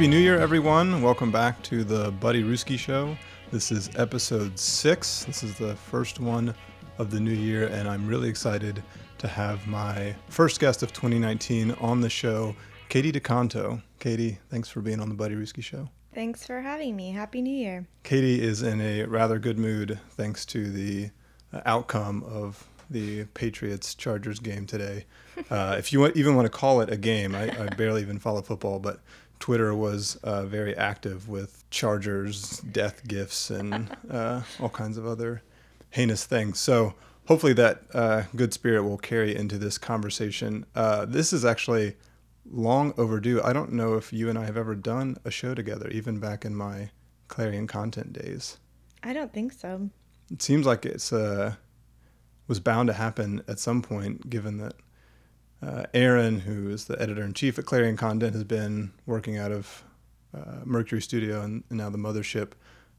Happy New Year, everyone. Welcome back to the Buddy Ruski Show. This is episode six. This is the first one of the new year, and I'm really excited to have my first guest of 2019 on the show, Katie DeConto. Katie, thanks for being on the Buddy Ruski Show. Thanks for having me. Happy New Year. Katie is in a rather good mood thanks to the uh, outcome of the Patriots Chargers game today. Uh, if you want, even want to call it a game, I, I barely even follow football, but Twitter was uh, very active with Chargers death gifts and uh, all kinds of other heinous things. So hopefully that uh, good spirit will carry into this conversation. Uh, this is actually long overdue. I don't know if you and I have ever done a show together, even back in my Clarion content days. I don't think so. It seems like it's uh, was bound to happen at some point, given that uh, Aaron, who is the editor in chief at Clarion Content, has been working out of uh, Mercury Studio and, and, now the mothership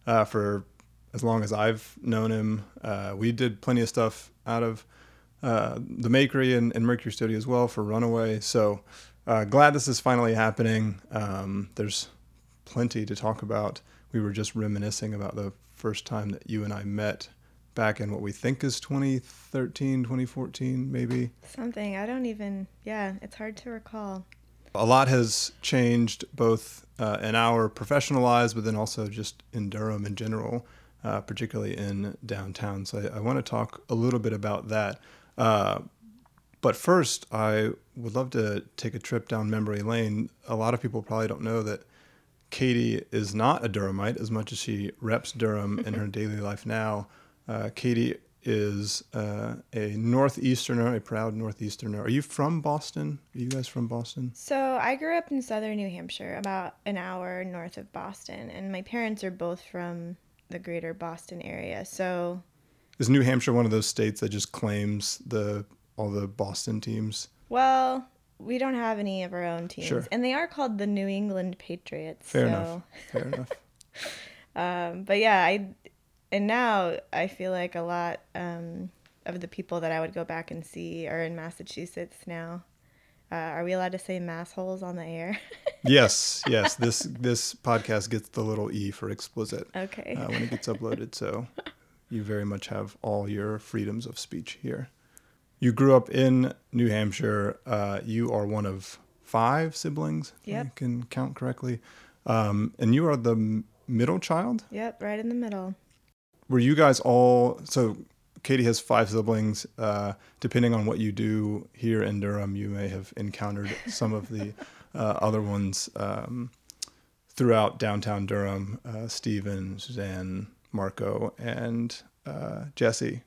uh, for as long as I've known him. Uh, we did plenty of stuff out of uh, the Makery and, and, Mercury Studio as well for Runaway. So uh, glad this is finally happening. Um, there's plenty to talk about. We were just reminiscing about the first time that you and I met back in what we think is 2013, 2014, maybe. Something. I don't even, yeah, it's hard to recall. A lot has changed both uh, in our professional lives, but then also just in Durham in general, uh, particularly in downtown. So I, I want to talk a little bit about that. Uh, but first, I would love to take a trip down memory lane. A lot of people probably don't know that Katie is not a Durhamite as much as she reps Durham in her daily life now. Uh, Katie is uh, a northeasterner, a proud northeasterner. Are you from Boston? Are you guys from Boston? So I grew up in southern New Hampshire, about an hour north of Boston, and my parents are both from the greater Boston area. So is New Hampshire one of those states that just claims the all the Boston teams? Well, we don't have any of our own teams, sure. and they are called the New England Patriots. Fair so. enough. Fair enough. um, but yeah, I and now I feel like a lot um, of the people that I would go back and see are in Massachusetts now. Uh, are we allowed to say massholes on the air? yes, yes. This this podcast gets the little e for explicit. Okay. Uh, when it gets uploaded, so you very much have all your freedoms of speech here. You grew up in New Hampshire. Uh, you are one of five siblings, yep. I can count correctly, um, and you are the middle child. Yep, right in the middle were you guys all so Katie has five siblings. Uh, depending on what you do here in Durham, you may have encountered some of the uh, other ones um, throughout downtown Durham. Uh, Stephen, Suzanne, Marco, and uh, Jesse.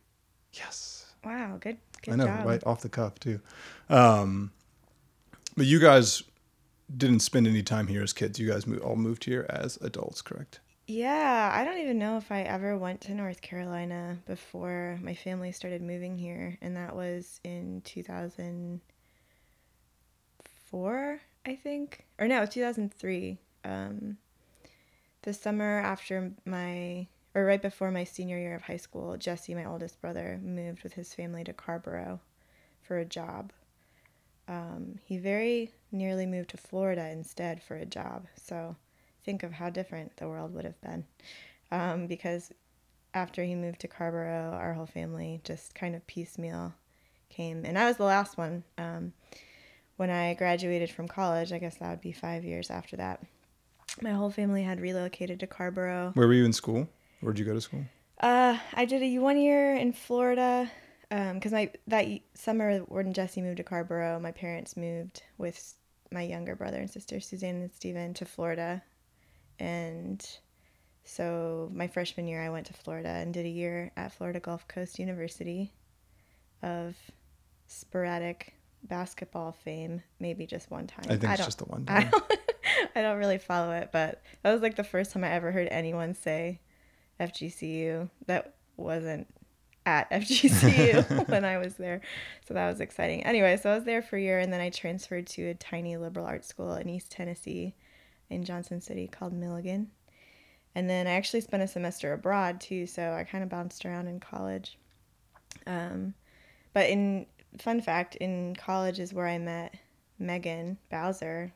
Yes. Wow, good. good I know, job. right off the cuff too. Um, but you guys didn't spend any time here as kids. You guys all moved here as adults, correct? Yeah, I don't even know if I ever went to North Carolina before my family started moving here, and that was in 2004, I think. Or no, 2003. Um, the summer after my, or right before my senior year of high school, Jesse, my oldest brother, moved with his family to Carrboro for a job. Um, he very nearly moved to Florida instead for a job, so think of how different the world would have been. Um, because after he moved to Carrboro, our whole family just kind of piecemeal came. And I was the last one. Um, when I graduated from college, I guess that would be five years after that. My whole family had relocated to Carrboro. Where were you in school? Where'd you go to school? Uh, I did a one year in Florida because um, my that summer when Jesse moved to Carrboro, my parents moved with my younger brother and sister Suzanne and Steven to Florida and so my freshman year, I went to Florida and did a year at Florida Gulf Coast University of sporadic basketball fame, maybe just one time. I think I it's just the one time. I don't, I don't really follow it, but that was like the first time I ever heard anyone say FGCU that wasn't at FGCU when I was there. So that was exciting. Anyway, so I was there for a year and then I transferred to a tiny liberal arts school in East Tennessee in Johnson City called Milligan. And then I actually spent a semester abroad too, so I kind of bounced around in college. Um, but in fun fact, in college is where I met Megan Bowser,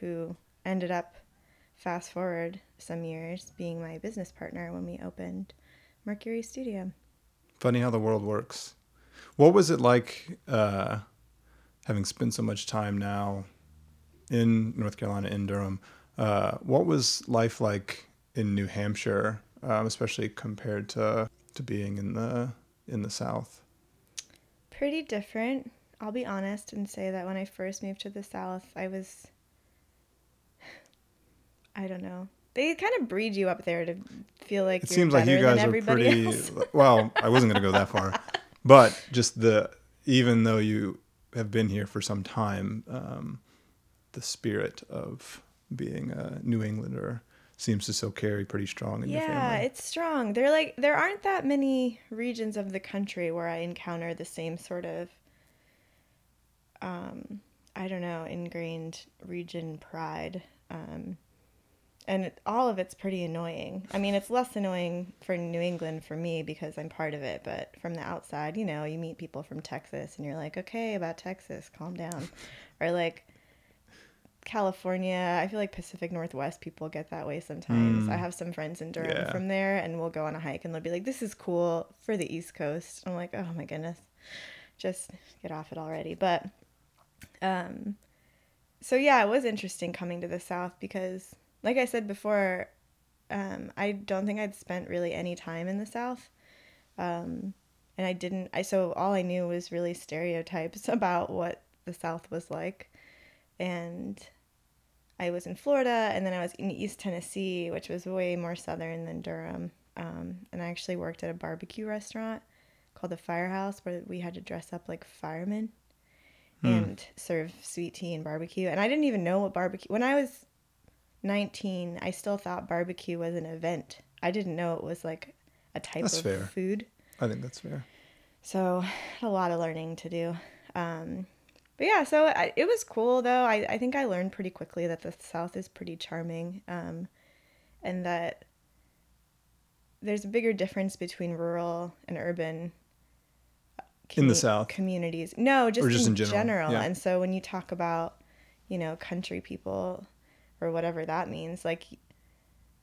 who ended up fast forward some years, being my business partner when we opened Mercury Studio. Funny how the world works. What was it like uh, having spent so much time now in North Carolina, in Durham? Uh, what was life like in New Hampshire, um, especially compared to to being in the in the South? Pretty different. I'll be honest and say that when I first moved to the South, I was I don't know. They kind of breed you up there to feel like it you're seems like you guys are pretty well i wasn't going to go that far but just the even though you have been here for some time um, the spirit of being a new englander seems to still carry pretty strong in your family. yeah, it's strong. There like there aren't that many regions of the country where I encounter the same sort of um I don't know, ingrained region pride. Um and it, all of it's pretty annoying. I mean, it's less annoying for New England for me because I'm part of it, but from the outside, you know, you meet people from Texas and you're like, "Okay, about Texas, calm down." or like California, I feel like Pacific Northwest people get that way sometimes. Mm. I have some friends in Durham Yeah. from there, and we'll go on a hike and they'll be like, "This is cool for the East Coast." I'm like, "Oh my goodness, just get off it already." But, um, so yeah, it was interesting coming to the South because, like I said before, um, I don't think I'd spent really any time in the South, um, and I didn't. I so all I knew was really stereotypes about what the South was like, and I was in Florida, and then I was in East Tennessee, which was way more southern than Durham. Um, and I actually worked at a barbecue restaurant called the Firehouse, where we had to dress up like firemen and serve sweet tea and barbecue. And I didn't even know what barbecue. When I was 19, I still thought barbecue was an event. I didn't know it was like a type That's of fair. food. i think that's fair So a lot of learning to do. Um, but yeah, so I, it was cool though. I, I think I learned pretty quickly that the South is pretty charming um, and that there's a bigger difference between rural and urban. uh, In the South? communities. No, just, just in, in general, general. yeah. And so when you talk about, you know, country people or whatever that means, like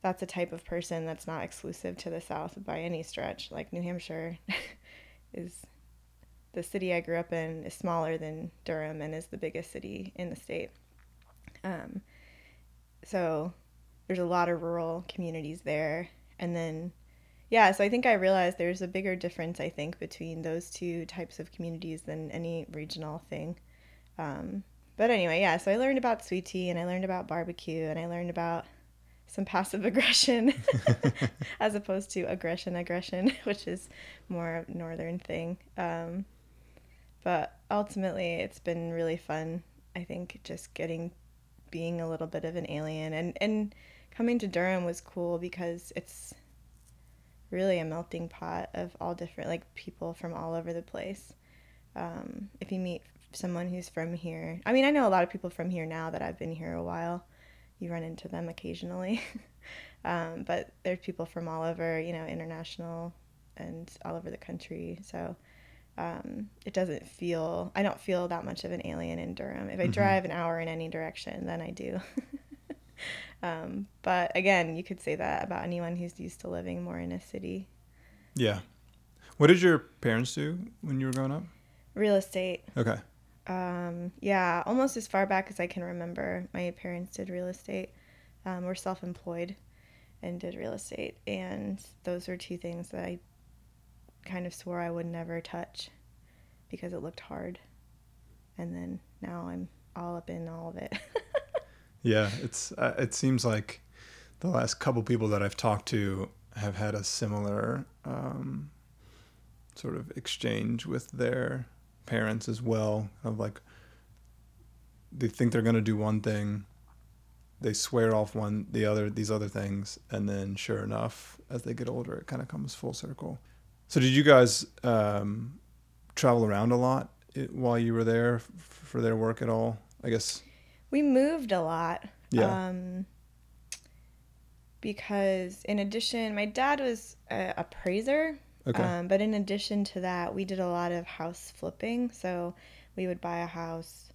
that's a type of person that's not exclusive to the South by any stretch. Like New Hampshire is the city I grew up in is smaller than Durham and is the biggest city in the state. Um, so there's a lot of rural communities there. And then, yeah, so I think I realized there's a bigger difference, I think, between those two types of communities than any regional thing. Um, but anyway, yeah, so I learned about sweet tea and I learned about barbecue and I learned about some passive aggression as opposed to aggression aggression which is more a northern thing um, but ultimately it's been really fun i think just getting being a little bit of an alien and and coming to durham was cool because it's really a melting pot of all different like people from all over the place um, if you meet someone who's from here i mean i know a lot of people from here now that i've been here a while you run into them occasionally. um, but there's people from all over, you know, international and all over the country. So um, it doesn't feel, I don't feel that much of an alien in Durham. If I drive an hour in any direction, then I do. um, but again, you could say that about anyone who's used to living more in a city. yeah what did your parents do when you were growing up Real estate. okay Um, yeah, almost as far back as I can remember, my parents did real estate. Um, were self-employed and did real estate, and those were two things that I kind of swore I would never touch because it looked hard. And then now I'm all up in all of it. Yeah, it's uh, it seems like the last couple people that I've talked to have had a similar um, sort of exchange with their parents as well. Of like they think they're gonna do one thing, they swear off one the other these other things, and then sure enough, as they get older, it kind of comes full circle. So did you guys um, travel around a lot while you were there for their work at all? I guess. we moved a lot. Yeah. Um, because in addition, my dad was a appraiser. Okay. Um, but in addition to that, we did a lot of house flipping. So we would buy a house,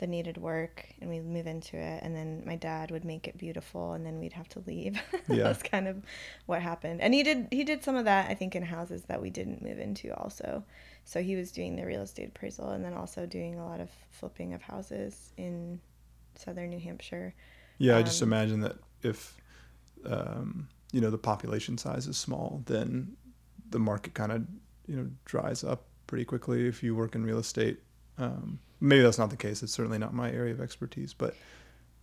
that needed work and we'd move into it and then my dad would make it beautiful and then we'd have to leave Yeah. that's kind of what happened and he did he did some of that i think in houses that we didn't move into also so he was doing the real estate appraisal and then also doing a lot of flipping of houses in southern new hampshire Yeah, I just Um, imagine that if um, you know the population size is small, then the market kind of you know dries up pretty quickly if you work in real estate. Um, maybe that's not the case. It's certainly not my area of expertise, but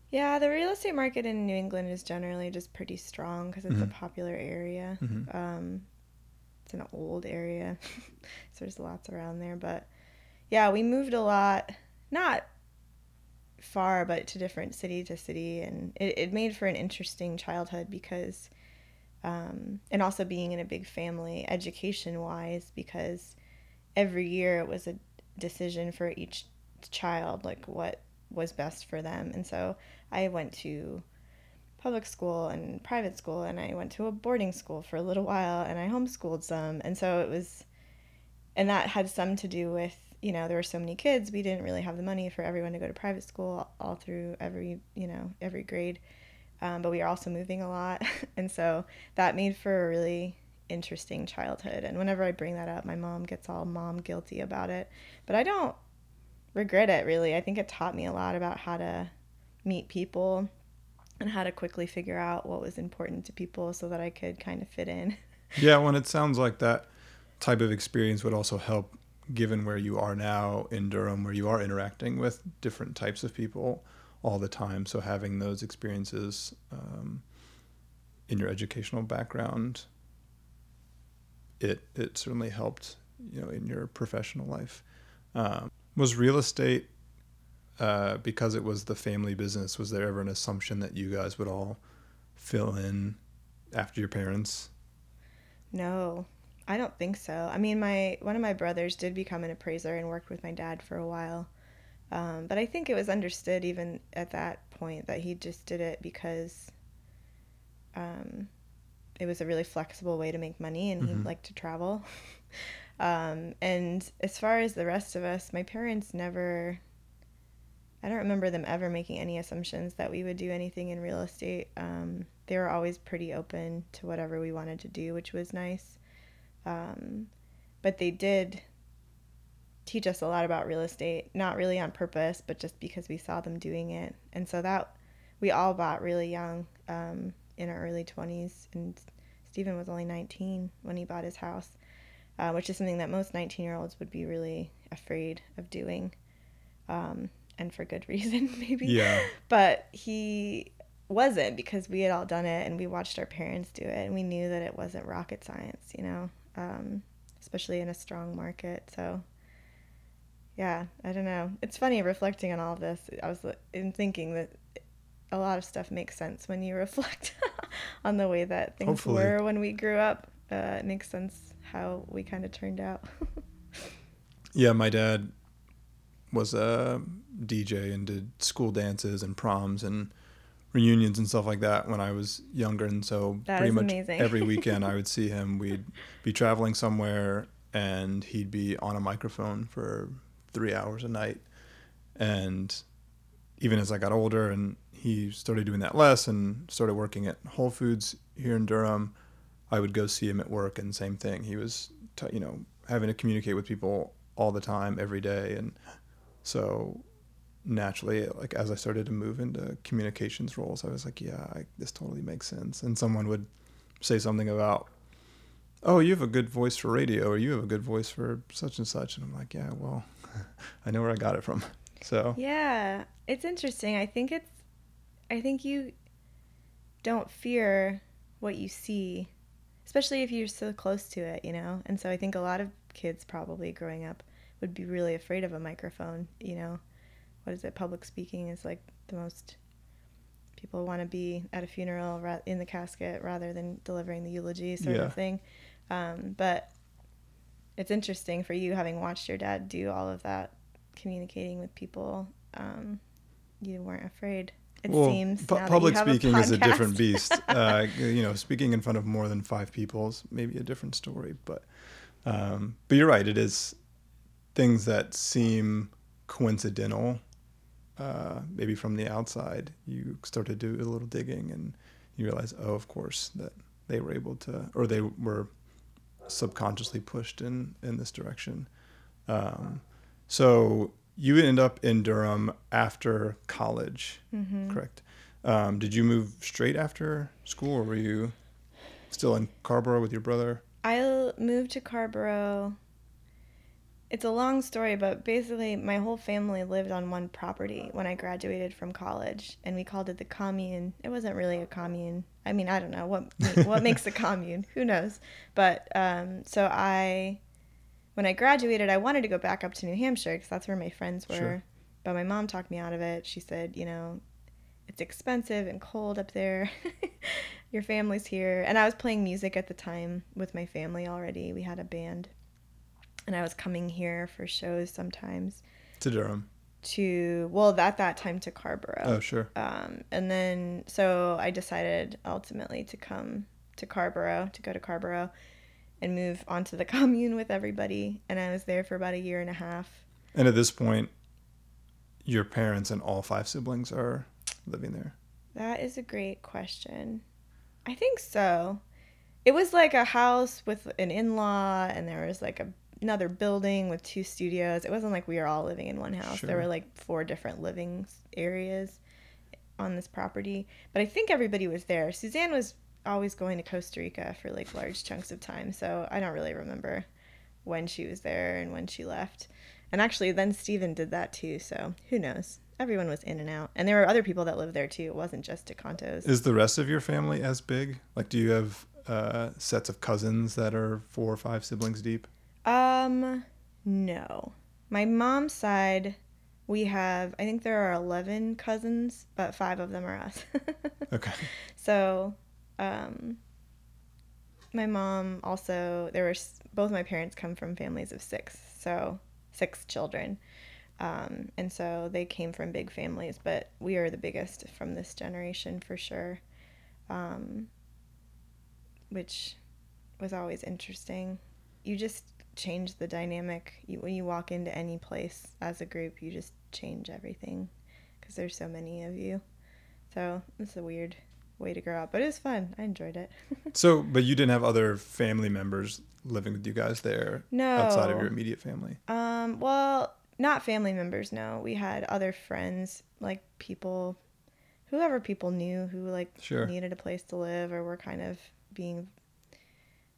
yeah the real estate market in new england is generally just pretty strong because it's Mhm. a popular area mhm. Um, it's an old area, so there's lots around there. But yeah, we moved a lot, not far, but to different city to city, and it, it made for an interesting childhood because, um, and also being in a big family, education wise, because every year it was a decision for each child, like what was best for them, and so I went to public school and private school and I went to a boarding school for a little while and I homeschooled some. And so it was and that had some to do with you know there were so many kids we didn't really have the money for everyone to go to private school all through every you know every grade. Um, but we were also moving a lot. And so that made for a really interesting childhood. And whenever I bring that up my mom gets all mom guilty about it. But I don't regret it really I think it taught me a lot about how to meet people and how to quickly figure out what was important to people so that I could kind of fit in. yeah. When it sounds like that type of experience would also help, given where you are now in Durham, where you are interacting with different types of people all the time. So having those experiences um, in your educational background, it it certainly helped, you know, in your professional life. Um, was real estate uh, because it was the family business? Was there ever an assumption that you guys would all fill in after your parents? No, I don't think so. I mean, my one of my brothers did become an appraiser and worked with my dad for a while. Um, but I think it was understood even at that point that he just did it because um, it was a really flexible way to make money and he Mhm. liked to travel. um, and as far as the rest of us, my parents never, I don't remember them ever making any assumptions that we would do anything in real estate. Um, they were always pretty open to whatever we wanted to do, which was nice. Um, but they did teach us a lot about real estate, not really on purpose, but just because we saw them doing it. And so that we all bought really young, um, in our early 20s. And Stephen was only 19 when he bought his house, uh, which is something that most 19 year olds would be really afraid of doing. Um, and for good reason, maybe Yeah. but he wasn't because we had all done it and we watched our parents do it and we knew that it wasn't rocket science you know um, especially in a strong market so yeah i don't know it's funny reflecting on all of this i was in thinking that a lot of stuff makes sense when you reflect on the way that things Hopefully. were when we grew up uh, it makes sense how we kind of turned out Yeah, my dad was a DJ and did school dances and proms and reunions and stuff like that when I was younger. And so That pretty much amazing. every weekend I would see him. We'd be traveling somewhere and he'd be on a microphone for three hours a night. And even as I got older and he started doing that less and started working at Whole Foods here in Durham, I would go see him at work and same thing. He was, t- you know, having to communicate with people all the time, every day. And so naturally, like as I started to move into communications roles, I was like, yeah, I, this totally makes sense. And someone would say something about, oh, you have a good voice for radio or you have a good voice for such and such. And I'm like, yeah, well, I know where I got it from. So Yeah, it's interesting. I think it's I think you don't fear what you see, especially if you're so close to it, you know? And so I think a lot of kids probably growing up would be really afraid of a microphone, you know. What is it? Public speaking is like the most people want to be at a funeral in the casket rather than delivering the eulogy sort Yeah. of thing. Um, but it's interesting for you having watched your dad do all of that communicating with people um, you weren't afraid it well, seems pu- now that you public speaking is a different beast. uh, you know, speaking in front of more than five people is maybe a different story. But um, but you're right. It is things that seem coincidental uh, maybe from the outside, you start to do a little digging and you realize, oh, of course, that they were able to, or they were subconsciously pushed in in this direction. Um, so you end up in Durham after college, Mm-hmm. correct? Um, did you move straight after school, or were you still in Carrboro with your brother? I moved to Carrboro. It's a long story, but basically, my whole family lived on one property when I graduated from college, and we called it the commune. It wasn't really a commune. I mean, I don't know what what makes a commune. Who knows? But um, so I, when I graduated, I wanted to go back up to New Hampshire because that's where my friends were. Sure. But my mom talked me out of it. She said, you know, it's expensive and cold up there. Your family's here. And I was playing music at the time with my family already. We had a band. And I was coming here for shows sometimes To Durham. to, well, at that time to Carrboro. Oh, sure. Um, and then, so I decided ultimately to come to Carrboro, to go to Carrboro and move onto the commune with everybody. And I was there for about a year and a half. And at this point, your parents and all five siblings are living there. That is a great question. I think so. It was like a house with an in-law, and there was like a, another building with two studios. It wasn't like we were all living in one house. There were like four different living areas on this property. But I think everybody was there. Suzanne was always going to Costa Rica for like large chunks of time, so I don't really remember when she was there and when she left. And actually, then Stephen did that too, so who knows? Everyone was in and out. And there were other people that lived there too. It wasn't just DeContos. Is the rest of your family as big? Like, do you have uh, sets of cousins that are four or five siblings deep? Um, no. My mom's side, we have, I think there are 11 cousins, but five of them are us. Okay. so, um, my mom also, there were, both my parents come from families of six, so six children. Um, and so they came from big families, but we are the biggest from this generation for sure. Um, which was always interesting. You just change the dynamic. You, when you walk into any place as a group, you just change everything because there's so many of you. So it's a weird way to grow up, but it was fun. I enjoyed it. So, but you didn't have other family members living with you guys there no. outside of your immediate family? Um, well, not family members, no. We had other friends, like people, whoever people knew who like Sure. needed a place to live or were kind of being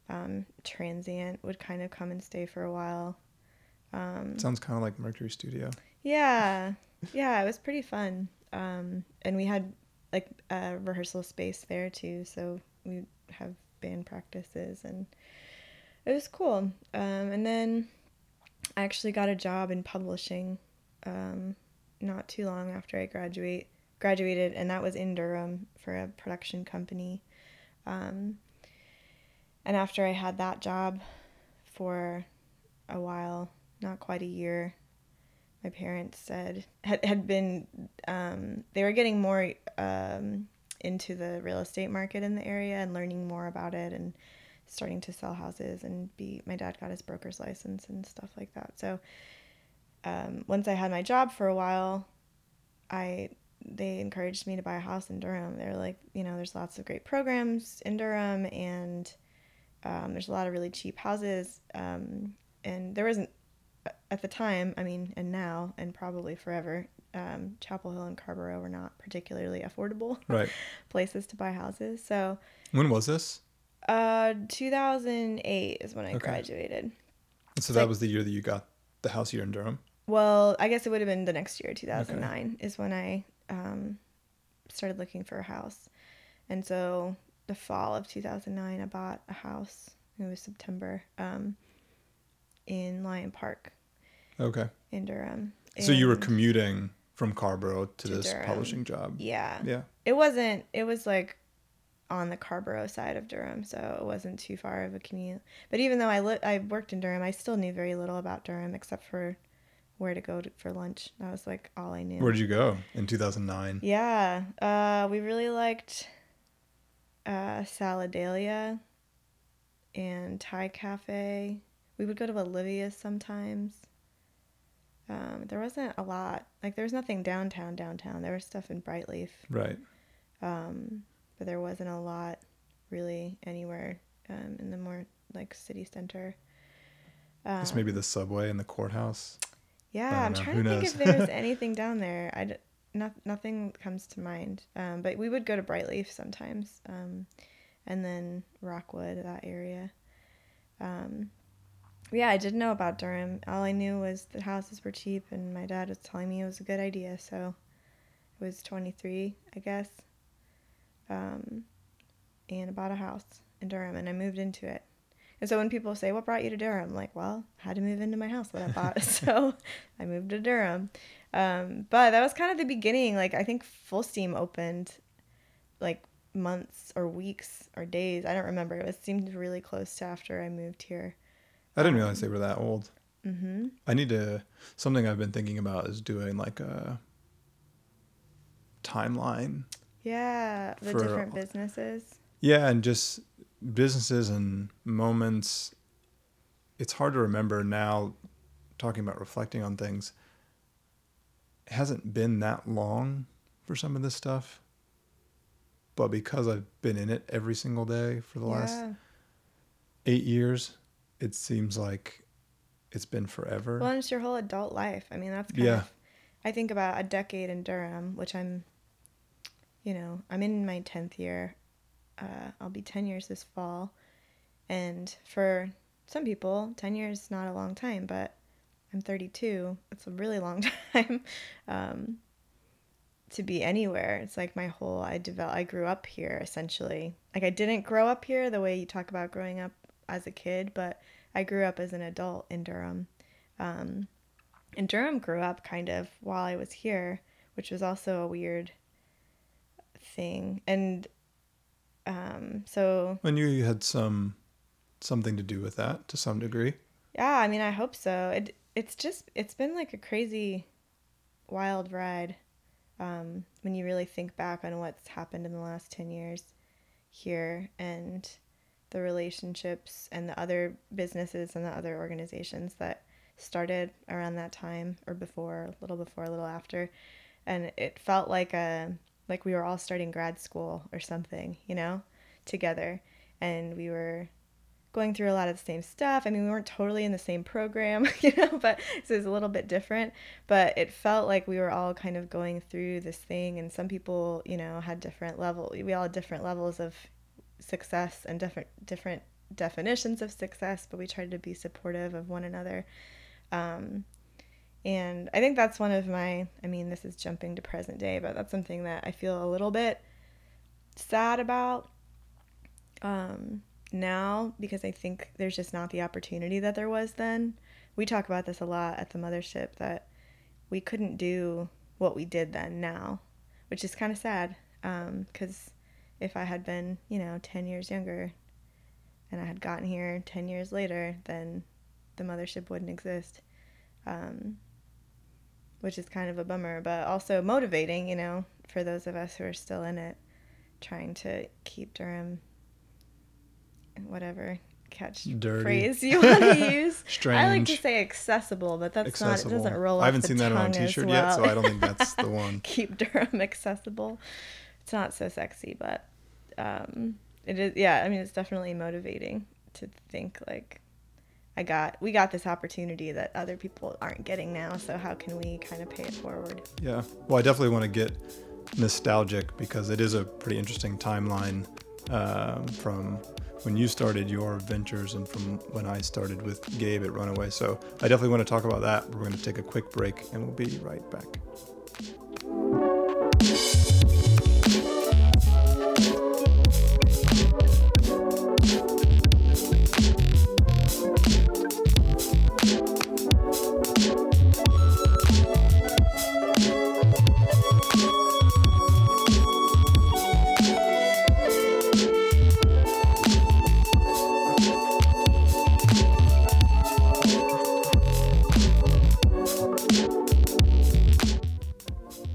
um, transient would kind of come and stay for a while. Um, Sounds kind of like Mercury Studio. yeah, yeah, it was pretty fun. Um, and we had like a rehearsal space there too, so we have band practices and it was cool. Um, and then I actually got a job in publishing um, not too long after I graduate graduated, and that was in Durham for a production company. Um, and after I had that job for a while, not quite a year, my parents said had, had been um, they were getting more um, into the real estate market in the area and learning more about it and starting to sell houses and be my dad got his broker's license and stuff like that. So um, once i had my job for a while i they encouraged me to buy a house in durham. They're like you know there's lots of great programs in durham and um, there's a lot of really cheap houses um, and there wasn't at the time i mean and now and probably forever um, chapel hill and carrboro were not particularly affordable Right. places to buy houses so When was this? uh, 2008 is when I Okay. graduated. So that like- was the year that you got the house here in Durham. Well, I guess it would have been the next year, 2009, is when I um, started looking for a house. And so the fall of 2009, I bought a house. It was September um, in Lyon Park Okay. in Durham. So you were commuting from Carrboro to, To this Durham. publishing job. yeah. Yeah. It wasn't, it was like on the Carrboro side of Durham, so it wasn't too far of a commute. But even though I li- I worked in Durham, I still knew very little about Durham except for where to go to, for lunch. That was like all I knew. Where did you go in 2009? Yeah, uh, we really liked uh, Saladelia and Thai Cafe. We would go to Olivia's sometimes. Um, there wasn't a lot. Like there was nothing downtown. Downtown. There was stuff in Brightleaf, Right. um, but there wasn't a lot really anywhere um, in the more like city center. Um, This maybe the subway and the courthouse. Yeah, I'm know. trying Who to think knows? if there's anything down there. I not, nothing comes to mind. Um, but we would go to Brightleaf sometimes, um, and then Rockwood, that area. Um, yeah, I didn't know about Durham. All I knew was the houses were cheap, and my dad was telling me it was a good idea. So I was 23, I guess, um, and I bought a house in Durham, and I moved into it. And so when people say, "What brought you to Durham?" I'm like, "Well, I had to move into my house that I bought, so I moved to Durham." Um, but that was kind of the beginning. Like I think Fullsteam opened, like months or weeks or days. I don't remember. It was seemed really close to after I moved here. I didn't realize they were that old. Mm-hmm. I need to. Something I've been thinking about is doing like a timeline. Yeah, the For- different businesses. Yeah, and just businesses and moments. It's hard to remember now, talking about reflecting on things. It hasn't been that long for some of this stuff. But because I've been in it every single day for the last eight years, it seems like it's been forever. Well, and it's your whole adult life. I mean, that's kind Yeah. of. I think about a decade in Durham, which I'm, you know, I'm in my tenth year. Uh, I'll be ten years this fall, and for some people, ten years is not a long time, but I'm 32. It's a really long time um, to be anywhere. It's like my whole I develop. I grew up here essentially. Like I didn't grow up here the way you talk about growing up as a kid, but I grew up as an adult in Durham. Um, and Durham grew up kind of while I was here, which was also a weird thing. And um, so, knew you had some something to do with that to some degree. yeah, I mean, I hope so. It it's just it's been like a crazy, wild ride. Um, when you really think back on what's happened in the last ten years here and the relationships and the other businesses and the other organizations that started around that time or before, a little before, a little after, and it felt like a like we were all starting grad school or something, you know, together, and we were going through a lot of the same stuff. I mean, we weren't totally in the same program, you know, but so it was a little bit different. But it felt like we were all kind of going through this thing, and some people, you know, had different level. We all had different levels of success and different different definitions of success, but we tried to be supportive of one another. Um, and I think that's one of my. I mean, this is jumping to present day, but that's something that I feel a little bit sad about. Um, now because I think there's just not the opportunity that there was then. We talk about this a lot at the mothership that we couldn't do what we did then now, which is kind of sad because if I had been, you know, 10 years younger and I had gotten here 10 years later, then the mothership wouldn't exist. Um, which is kind of a bummer, but also motivating, you know, for those of us who are still in it, trying to keep Durham whatever catch Dirty. phrase you want to use. I like to say accessible, but that's Accessible. not. It doesn't roll off I haven't the seen that on a tongue as T-shirt well. yet, so I don't think that's the one. Keep Durham accessible. It's not so sexy, but um, it is. Yeah, I mean, it's definitely motivating to think like. I got we got this opportunity that other people aren't getting now, so how can we kind of pay it forward? Yeah. Well, I definitely want to get nostalgic because it is a pretty interesting timeline um, from when you started your ventures and from when I started with Gabe at Runaway. So I definitely want to talk about that. We're going to take a quick break and we'll be right back.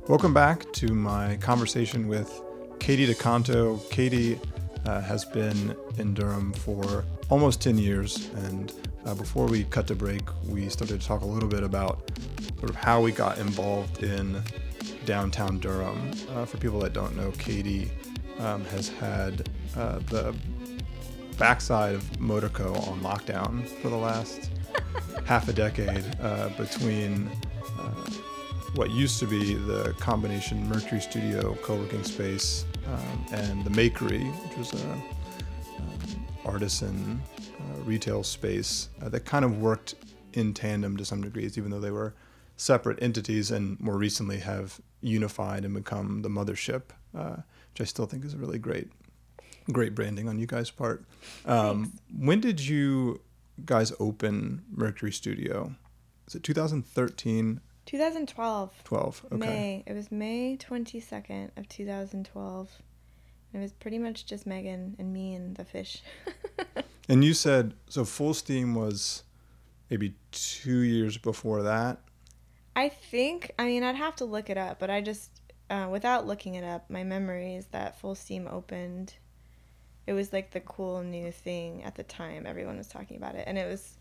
Welcome back to my conversation with Katie DeConto. Katie uh, has been in Durham for almost 10 years. And uh, before we cut to break, we started to talk a little bit about sort of how we got involved in downtown Durham. Uh, for people that don't know, Katie um, has had uh, the backside of Motorco on lockdown for the last half a decade uh, between uh, what used to be the combination Mercury Studio co-working space um, and the Makery, which was a um, artisan uh, retail space uh, that kind of worked in tandem to some degrees, even though they were separate entities and more recently have unified and become the mothership, uh, which I still think is a really great, great branding on you guys' part. Um, when did you guys open Mercury Studio? Is it 2013? 2012. 12. Okay. May. It was May 22nd of 2012. It was pretty much just Megan and me and the fish. and you said so fullsteam was maybe 2 years before that. I think, I mean, I'd have to look it up, but I just uh, without looking it up, my memory is that Fullsteam opened. It was like the cool new thing at the time. Everyone was talking about it. And it was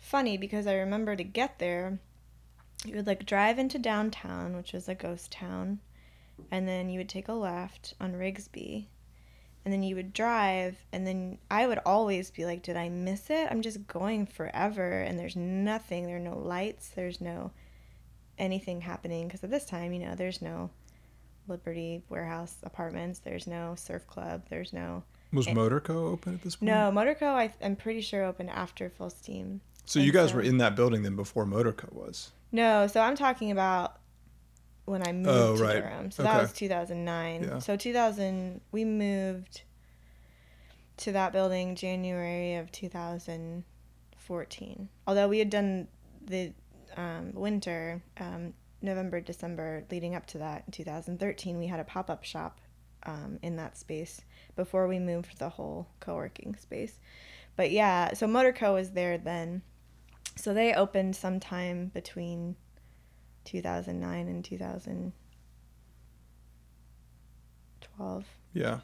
funny because I remember to get there, you would like drive into downtown, which was a ghost town, and then you would take a left on Rigsbee. And then you would drive, and then I would always be like, Did I miss it? I'm just going forever, and there's nothing. There are no lights, there's no anything happening. Because at this time, you know, there's no Liberty Warehouse apartments, there's no surf club, there's no. Was Motorco open at this point? No, Motorco, I, I'm pretty sure opened after Fullsteam. So you guys so, were in that building then before Motorco was? No, so I'm talking about when I moved oh, to. Durham. So okay. that was 2009. Yeah. So 2000, we moved to that building January of 2014. Although we had done the um, winter, um, November, December leading up to that in 2013, we had a pop up shop um, in that space before we moved the whole co working space. But yeah, so Motorco was there then. So they opened sometime between 2009 and 2012. Yeah.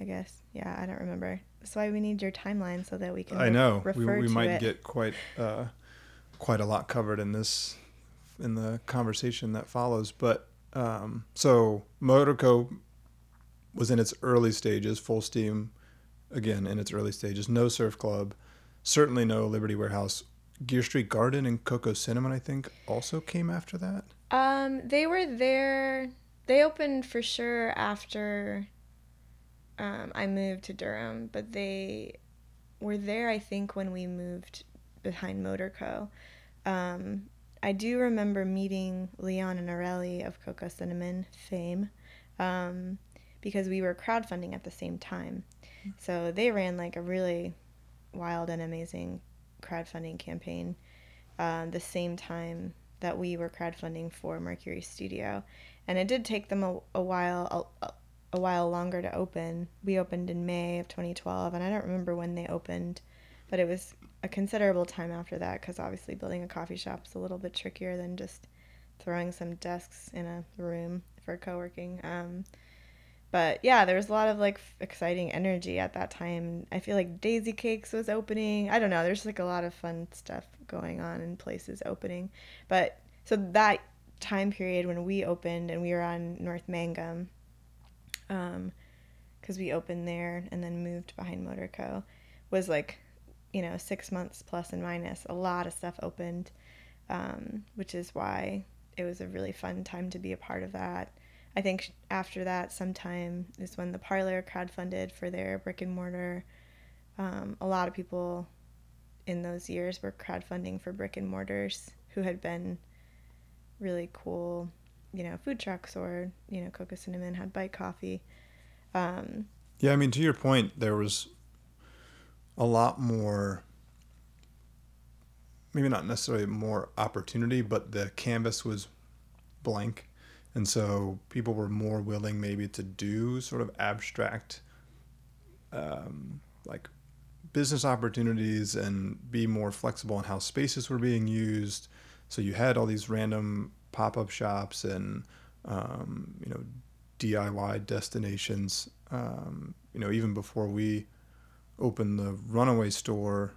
I guess. Yeah, I don't remember. That's why we need your timeline so that we can. I know. we we might it. get quite uh, quite a lot covered in this in the conversation that follows. But um, so Motorco was in its early stages, fullsteam, again in its early stages. No surf club, certainly no Liberty Warehouse. Geer Street Garden and Cocoa Cinnamon, I think, also came after that. Um, they were there. They opened for sure after um, I moved to Durham, but they were there. I think when we moved behind Motorco. Um, I do remember meeting Leon and Areli of Cocoa Cinnamon fame um, because we were crowdfunding at the same time. So they ran like a really wild and amazing crowdfunding campaign um, the same time that we were crowdfunding for Mercury Studio. And it did take them a, a while, a, a while longer to open. We opened in May of 2012, and I don't remember when they opened, but it was a considerable time after that because obviously building a coffee shop is a little bit trickier than just throwing some desks in a room for co-working um, but yeah there was a lot of like exciting energy at that time. I feel like daisy cakes was opening. I don't know there's like a lot of fun stuff going on and places opening. But so that time period when we opened and we were on north mangum because um, we opened there and then moved behind motorco was like you know, six months plus and minus, a lot of stuff opened, um, which is why it was a really fun time to be a part of that. I think after that, sometime is when the Parlor crowdfunded for their brick and mortar. Um, a lot of people in those years were crowdfunding for brick and mortars who had been really cool, you know, food trucks or, you know, Cocoa Cinnamon had bite coffee. Um, yeah, I mean, to your point, there was a lot more maybe not necessarily more opportunity, but the canvas was blank. And so people were more willing maybe to do sort of abstract um, like business opportunities and be more flexible in how spaces were being used. So you had all these random pop-up shops and um, you know DIY destinations. Um, you know, even before we opened the Runaway store,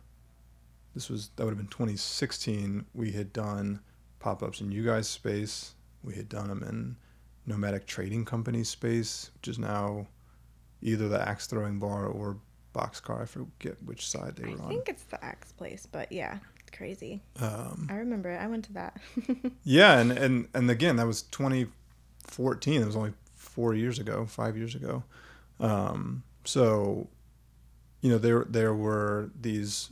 this was that would have been 2016. We had done pop ups in you guys' space. We had done them in Nomadic Trading Company space, which is now either the axe throwing bar or boxcar. I forget which side they were on. I on. think it's the axe place, but yeah, crazy. Um, I remember it. I went to that. yeah, and, and and again, that was 2014. It was only four years ago, five years ago. Um, so, you know, there there were these,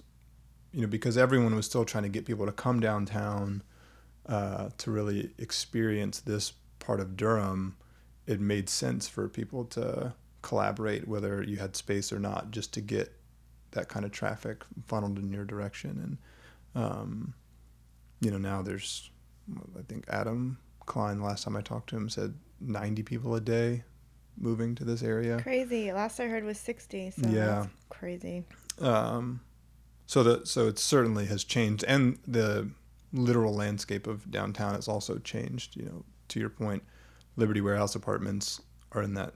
you know, because everyone was still trying to get people to come downtown uh, to really experience this part of Durham. It made sense for people to collaborate, whether you had space or not, just to get that kind of traffic funneled in your direction. And um, you know, now there's, I think Adam Klein, last time I talked to him, said 90 people a day moving to this area. crazy. Last I heard was 60. So Yeah. crazy. Um, so that so it certainly has changed, and the literal landscape of downtown has also changed. You know, to your point, Liberty Warehouse Apartments are in that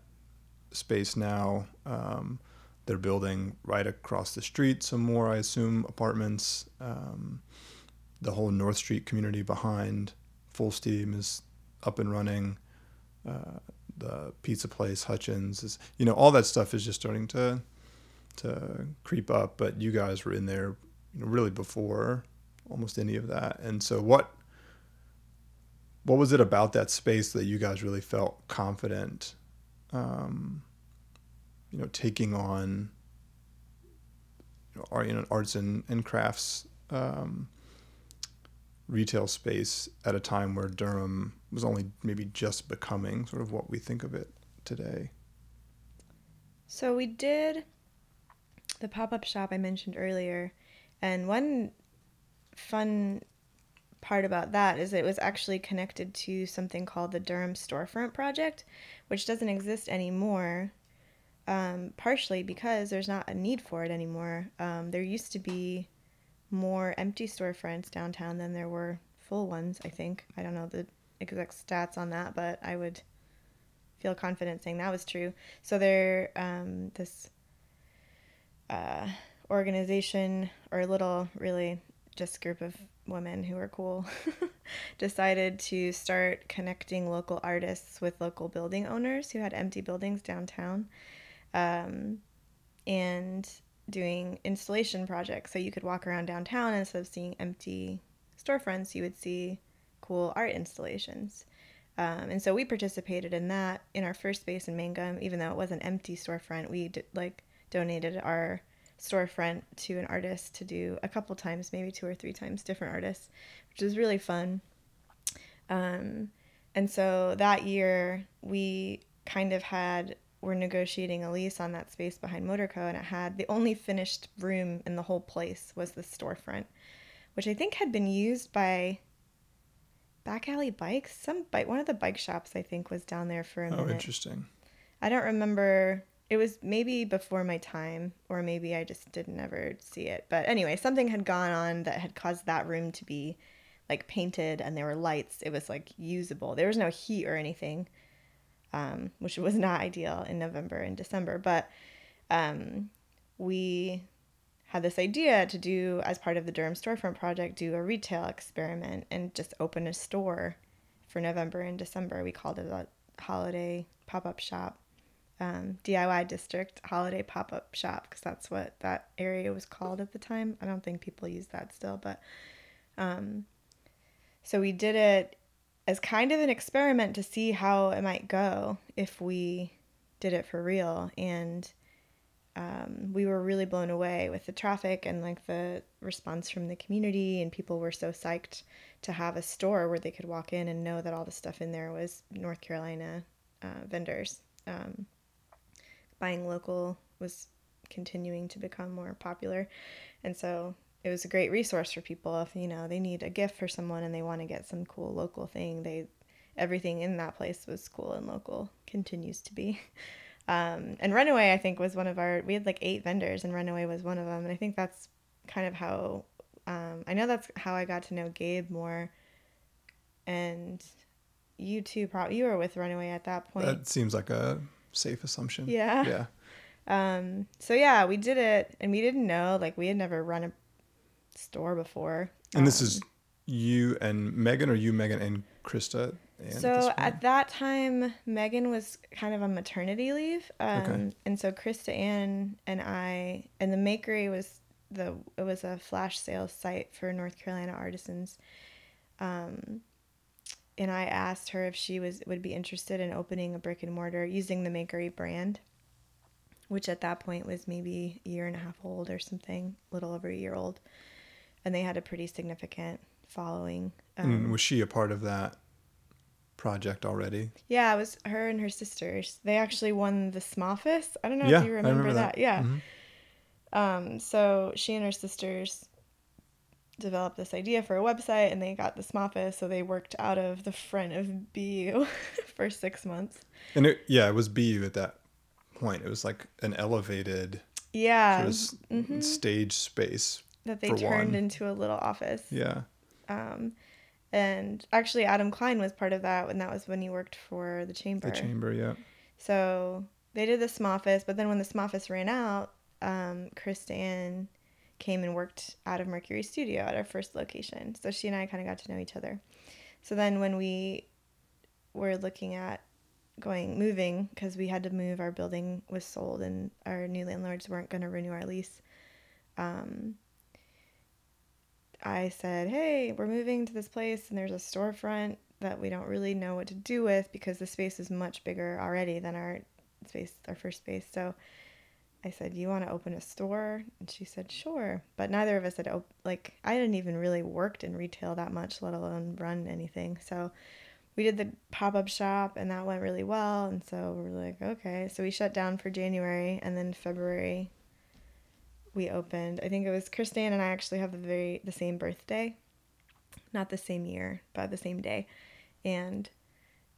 space now. Um, they're building right across the street some more, I assume, apartments. Um, the whole North Street community behind Fullsteam is up and running. Uh, the pizza place Hutchins is, you know, all that stuff is just starting to to creep up. But you guys were in there, you know, really before almost any of that. And so, what what was it about that space that you guys really felt confident, um, you know, taking on you know, you know, arts and, and crafts um, retail space at a time where Durham was only maybe just becoming sort of what we think of it today. So we did the pop up shop I mentioned earlier, and one fun part about that is it was actually connected to something called the Durham Storefront Project, which doesn't exist anymore. Um, partially because there's not a need for it anymore. Um, there used to be more empty storefronts downtown than there were full ones, I think. I don't know the exact stats on that, but I would feel confident saying that was true. So there, um, this uh, organization or little, really, just group of women who are cool, decided to start connecting local artists with local building owners who had empty buildings downtown, um, and doing installation projects. So you could walk around downtown instead of seeing empty storefronts, you would see cool art installations. Um, and so we participated in that in our first space in Mangum, even though it was an empty storefront. We did, like donated our storefront to an artist to do a couple times, maybe two or three times, different artists, which was really fun. Um, and so that year we kind of had we're negotiating a lease on that space behind Motorco, and it had the only finished room in the whole place was the storefront, which I think had been used by Back Alley Bikes. Some bike, one of the bike shops I think was down there for a Oh, minute. interesting. I don't remember. It was maybe before my time, or maybe I just didn't ever see it. But anyway, something had gone on that had caused that room to be like painted, and there were lights. It was like usable. There was no heat or anything, um, which was not ideal in November and December. But um, we had this idea to do, as part of the Durham Storefront Project, do a retail experiment and just open a store for November and December. We called it a holiday pop up shop um, DIY district holiday pop up shop because that's what that area was called at the time. I don't think people use that still, but um, so we did it as kind of an experiment to see how it might go if we did it for real. And um, we were really blown away with the traffic and like the response from the community, and people were so psyched to have a store where they could walk in and know that all the stuff in there was North Carolina uh, vendors. Um, buying local was continuing to become more popular. And so it was a great resource for people if, you know, they need a gift for someone and they want to get some cool local thing. They everything in that place was cool and local, continues to be. Um, and Runaway, I think, was one of our. We had like eight vendors, and Runaway was one of them. And I think that's kind of how. Um, I know that's how I got to know Gabe more, and you too. Probably you were with Runaway at that point. That seems like a safe assumption. Yeah. Yeah. Um, so yeah, we did it, and we didn't know like we had never run a store before. And this Um, is you and Megan, or you, Megan, and Krista. And so this at that time, Megan was kind of on maternity leave, um, Okay. and so Krista Ann and I, and the Makery was the it was a flash sales site for North Carolina artisans. Um, and I asked her if she was would be interested in opening a brick and mortar using the Makery brand, which at that point was maybe a year and a half old or something, a little over a year old, and they had a pretty significant following. Um, and was she a part of that project already? Yeah, it was her and her sisters. They actually won the Smoffice. I don't know yeah, if you remember, that. Yeah. Mhm. Um, so she and her sisters developed this idea for a website and they got the Smoffice, so they worked out of the front of BU for six months. And it, yeah, it was BU at that point. It was like an elevated Yeah. sort of mhm. stage space. That they turned one. into a little office. Yeah. Um, and actually, Adam Klein was part of that, and that was when he worked for the chamber. The chamber, yeah. So they did the Smoffice, but then when the Smoffice ran out, um, Kristan came and worked out of Mercury Studio at our first location. So she and I kind of got to know each other. So then when we were looking at going moving because we had to move our building was sold and our new landlords weren't going to renew our lease um, i said hey we're moving to this place and there's a storefront that we don't really know what to do with because the space is much bigger already than our space our first space so i said you want to open a store? And she said sure. But neither of us had op- like i hadn't even really worked in retail that much let alone run anything. So we did the pop-up shop and that went really well. And so we're like okay. So we shut down for january and then february we opened. I think it was kristan and i actually have the very the same birthday. Not the same year but the same day. And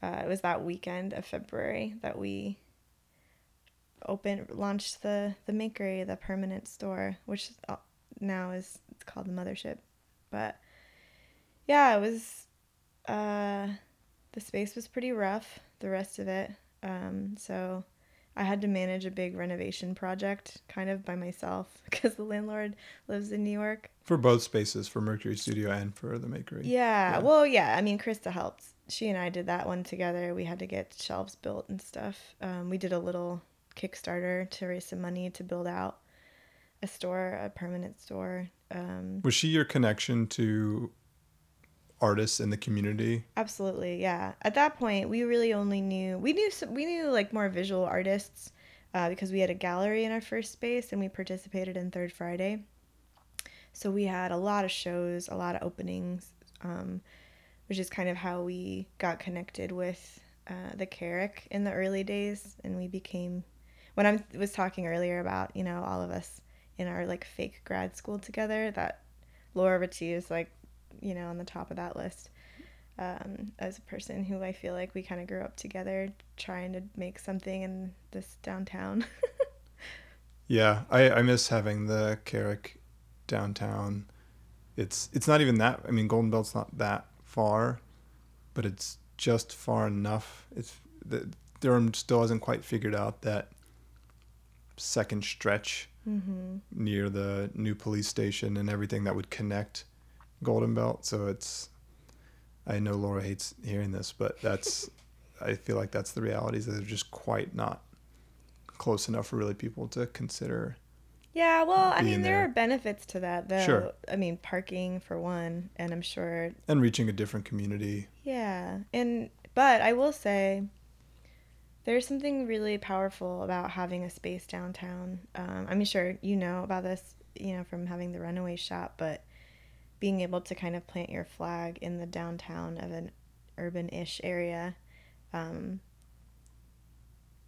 uh, it was that weekend of february that we opened launched the the makery the permanent store which uh, now is it's called the mothership. But yeah it was uh the space was pretty rough the rest of it. Um, so i had to manage a big renovation project kind of by myself because the landlord lives in new york. For both spaces, for Mercury Studio and for the Makery. yeah, Yeah. well yeah i mean krista helped she and i did that one together. We had to get shelves built and stuff. Um, we did a little kickstarter to raise some money to build out a store a permanent store um, Was she your connection to artists in the community? Absolutely, yeah. At that point, we really only knew we knew some, we knew like more visual artists uh, because we had a gallery in our first space and we participated in Third Friday. So we had a lot of shows, a lot of openings, um, which is kind of how we got connected with uh, the Carrack in the early days, and we became. When I was talking earlier about you know all of us in our like fake grad school together, that Laura Ritchie is like you know on the top of that list um, as a person who I feel like we kind of grew up together trying to make something in this downtown. Yeah, I, I miss having the Carrack downtown. It's it's not even that. I mean, Golden Belt's not that far, but it's just far enough. It's the Durham still hasn't quite figured out that second stretch mm-hmm. near the new police station and everything that would connect Golden Belt. So it's I know Laura hates hearing this, but that's I feel like that's the reality is that they're just quite not close enough for really people to consider. Yeah, well, I mean, there there. are benefits to that, though. Sure. I mean, parking for one, and I'm sure, And reaching a different community. yeah. And, but I will say, there's something really powerful about having a space downtown. Um, I'm sure you know about this, you know, from having the runaway shop, but being able to kind of plant your flag in the downtown of an urban ish area. Um,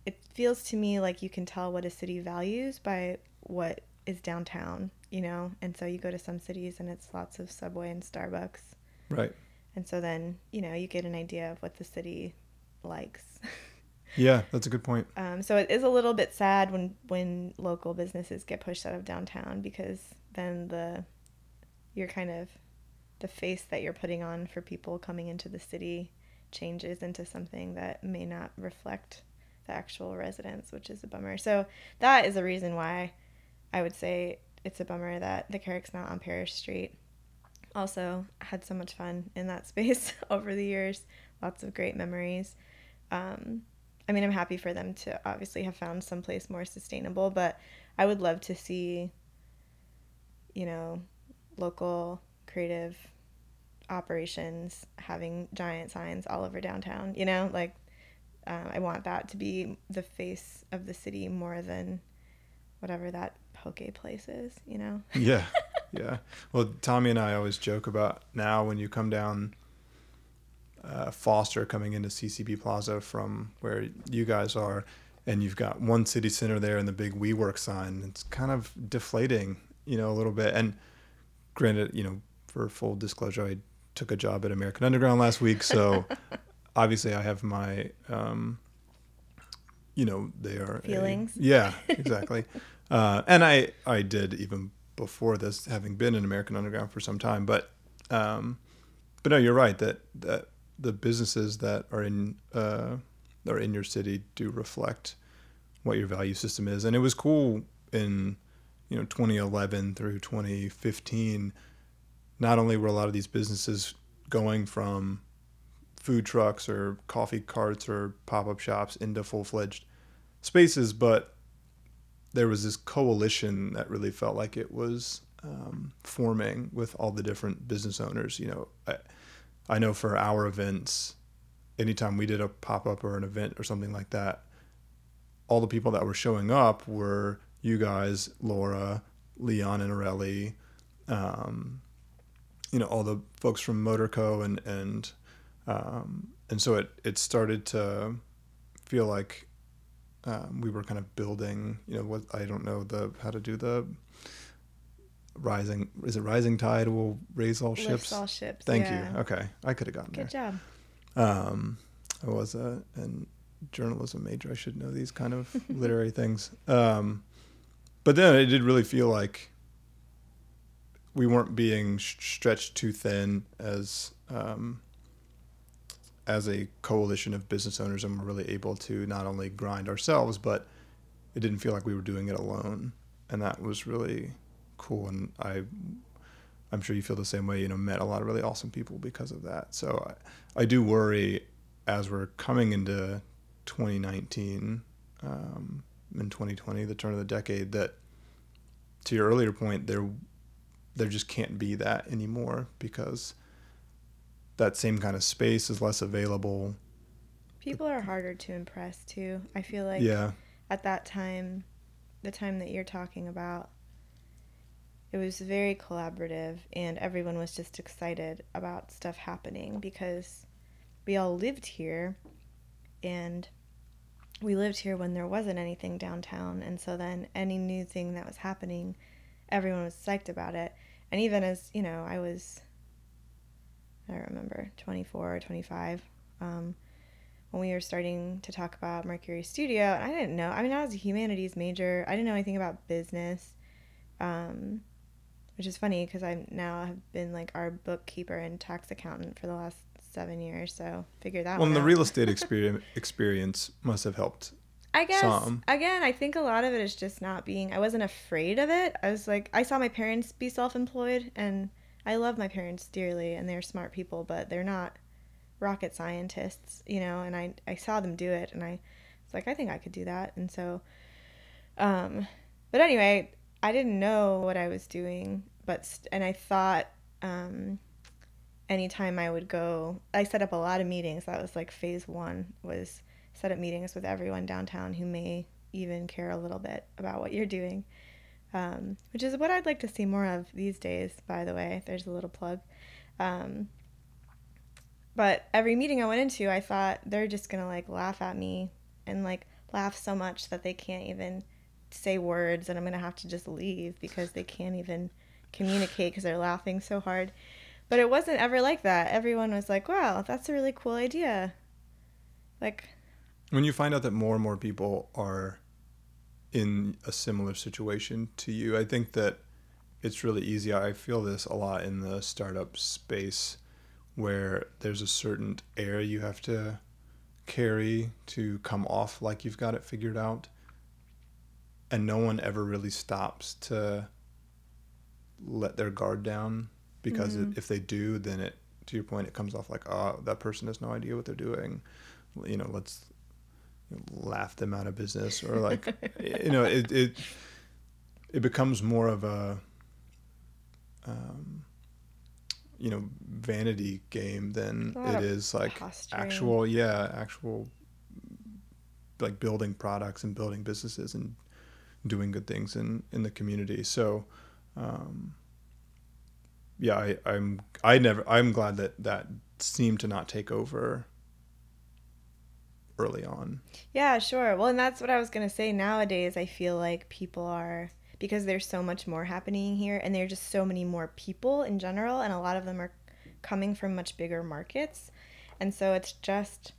it feels to me like you can tell what a city values by what is downtown, you know? And so you go to some cities and it's lots of Subway and Starbucks. Right. And so then, you know, you get an idea of what the city likes. Yeah, that's a good point. Um, so it is a little bit sad when when local businesses get pushed out of downtown because then the you're kind of the face that you're putting on for people coming into the city changes into something that may not reflect the actual residents, which is a bummer. So that is a reason why I would say it's a bummer that the Carrack's not on Parrish Street. Also, had so much fun in that space over the years. Lots of great memories. Um, I mean, I'm happy for them to obviously have found someplace more sustainable, but I would love to see, you know, local creative operations having giant signs all over downtown. You know, like um, I want that to be the face of the city more than whatever that poke place is. You know. yeah, yeah. Well, Tommy and I always joke about now when you come down. Uh, Foster coming into CCB Plaza from where you guys are, and you've got one city center there and the big WeWork sign. It's kind of deflating, you know, a little bit. And granted, you know, for full disclosure, I took a job at American Underground last week, so obviously I have my, um, you know, they are feelings. A, yeah, exactly. uh, and I I did even before this, having been in American Underground for some time, but um, but no, you're right that that the businesses that are in uh, are in your city do reflect what your value system is, and it was cool in you know 2011 through 2015 not only were a lot of these businesses going from food trucks or coffee carts or pop-up shops into full-fledged spaces but there was this coalition that really felt like it was um, forming with all the different business owners you know I, I know for our events anytime we did a pop-up or an event or something like that all the people that were showing up were you guys laura leon and Areli, um, you know all the folks from Motorco and and um, and so it it started to feel like um, we were kind of building you know what I don't know the how to do the rising is it rising tide will raise all ships all ships. thank yeah. you okay I could have gotten Good there job. um, I was a an journalism major I should know these kind of literary things um, but then it did really feel like we weren't being sh- stretched too thin as um, as a coalition of business owners, and we're really able to not only grind ourselves, but it didn't feel like we were doing it alone, and that was really cool. And I, I'm sure you feel the same way. You know, met a lot of really awesome people because of that. So I, I do worry as we're coming into 2019 um, and 2020, the turn of the decade, that to your earlier point, there there just can't be that anymore because that same kind of space is less available. People are harder to impress too. I feel like yeah. at that time, the time that you're talking about, it was very collaborative and everyone was just excited about stuff happening because we all lived here and we lived here when there wasn't anything downtown and so then any new thing that was happening everyone was psyched about it. And even as you know i was i don't remember 24 or 25 um, when we were starting to talk about mercury studio and i didn't know. I mean i was a humanities major. I didn't know anything about business. Um, which is funny because i now have been like our bookkeeper and tax accountant for the last seven years so figure that Well, the out. real estate experience experience must have helped. I guess some. again, I think a lot of it is just not being. I wasn't afraid of it. I was like, I saw my parents be self-employed, and I love my parents dearly, and they're smart people, but they're not rocket scientists, you know. And I I saw them do it, and I was like, I think I could do that, and so, um, but anyway, I didn't know what I was doing, but st- and I thought, um, anytime I would go, I set up a lot of meetings. That was like phase one was set up meetings with everyone downtown who may even care a little bit about what you're doing, um, which is what I'd like to see more of these days, by the way. There's a little plug. Um, but every meeting I went into, I thought they're just to like laugh at me and like laugh so much that they can't even say words and I'm going to have to just leave because they can't even communicate because they're laughing so hard. But it wasn't ever like that. Everyone was like, wow, that's a really cool idea. Like, When you find out that more and more people are in a similar situation to you, I think that it's really easy. I feel this a lot in the startup space where there's a certain air you have to carry to come off like you've got it figured out. And no one ever really stops to let their guard down because Mhm. it, if they do, then it, to your point, it comes off like, oh, that person has no idea what they're doing. You know, let's laugh them out of business or like, you know, it, it, it becomes more of a, um, you know, vanity game than it is like posturing. actual, yeah, actual, like building products and building businesses and doing good things in in the community. So, um, yeah, I, I'm I never I'm glad that that seemed to not take over early on. Yeah, sure. Well, and that's what I was going to say. Nowadays, I feel like people are, because there's so much more happening here, and there are just so many more people in general, and a lot of them are coming from much bigger markets. And so it's just,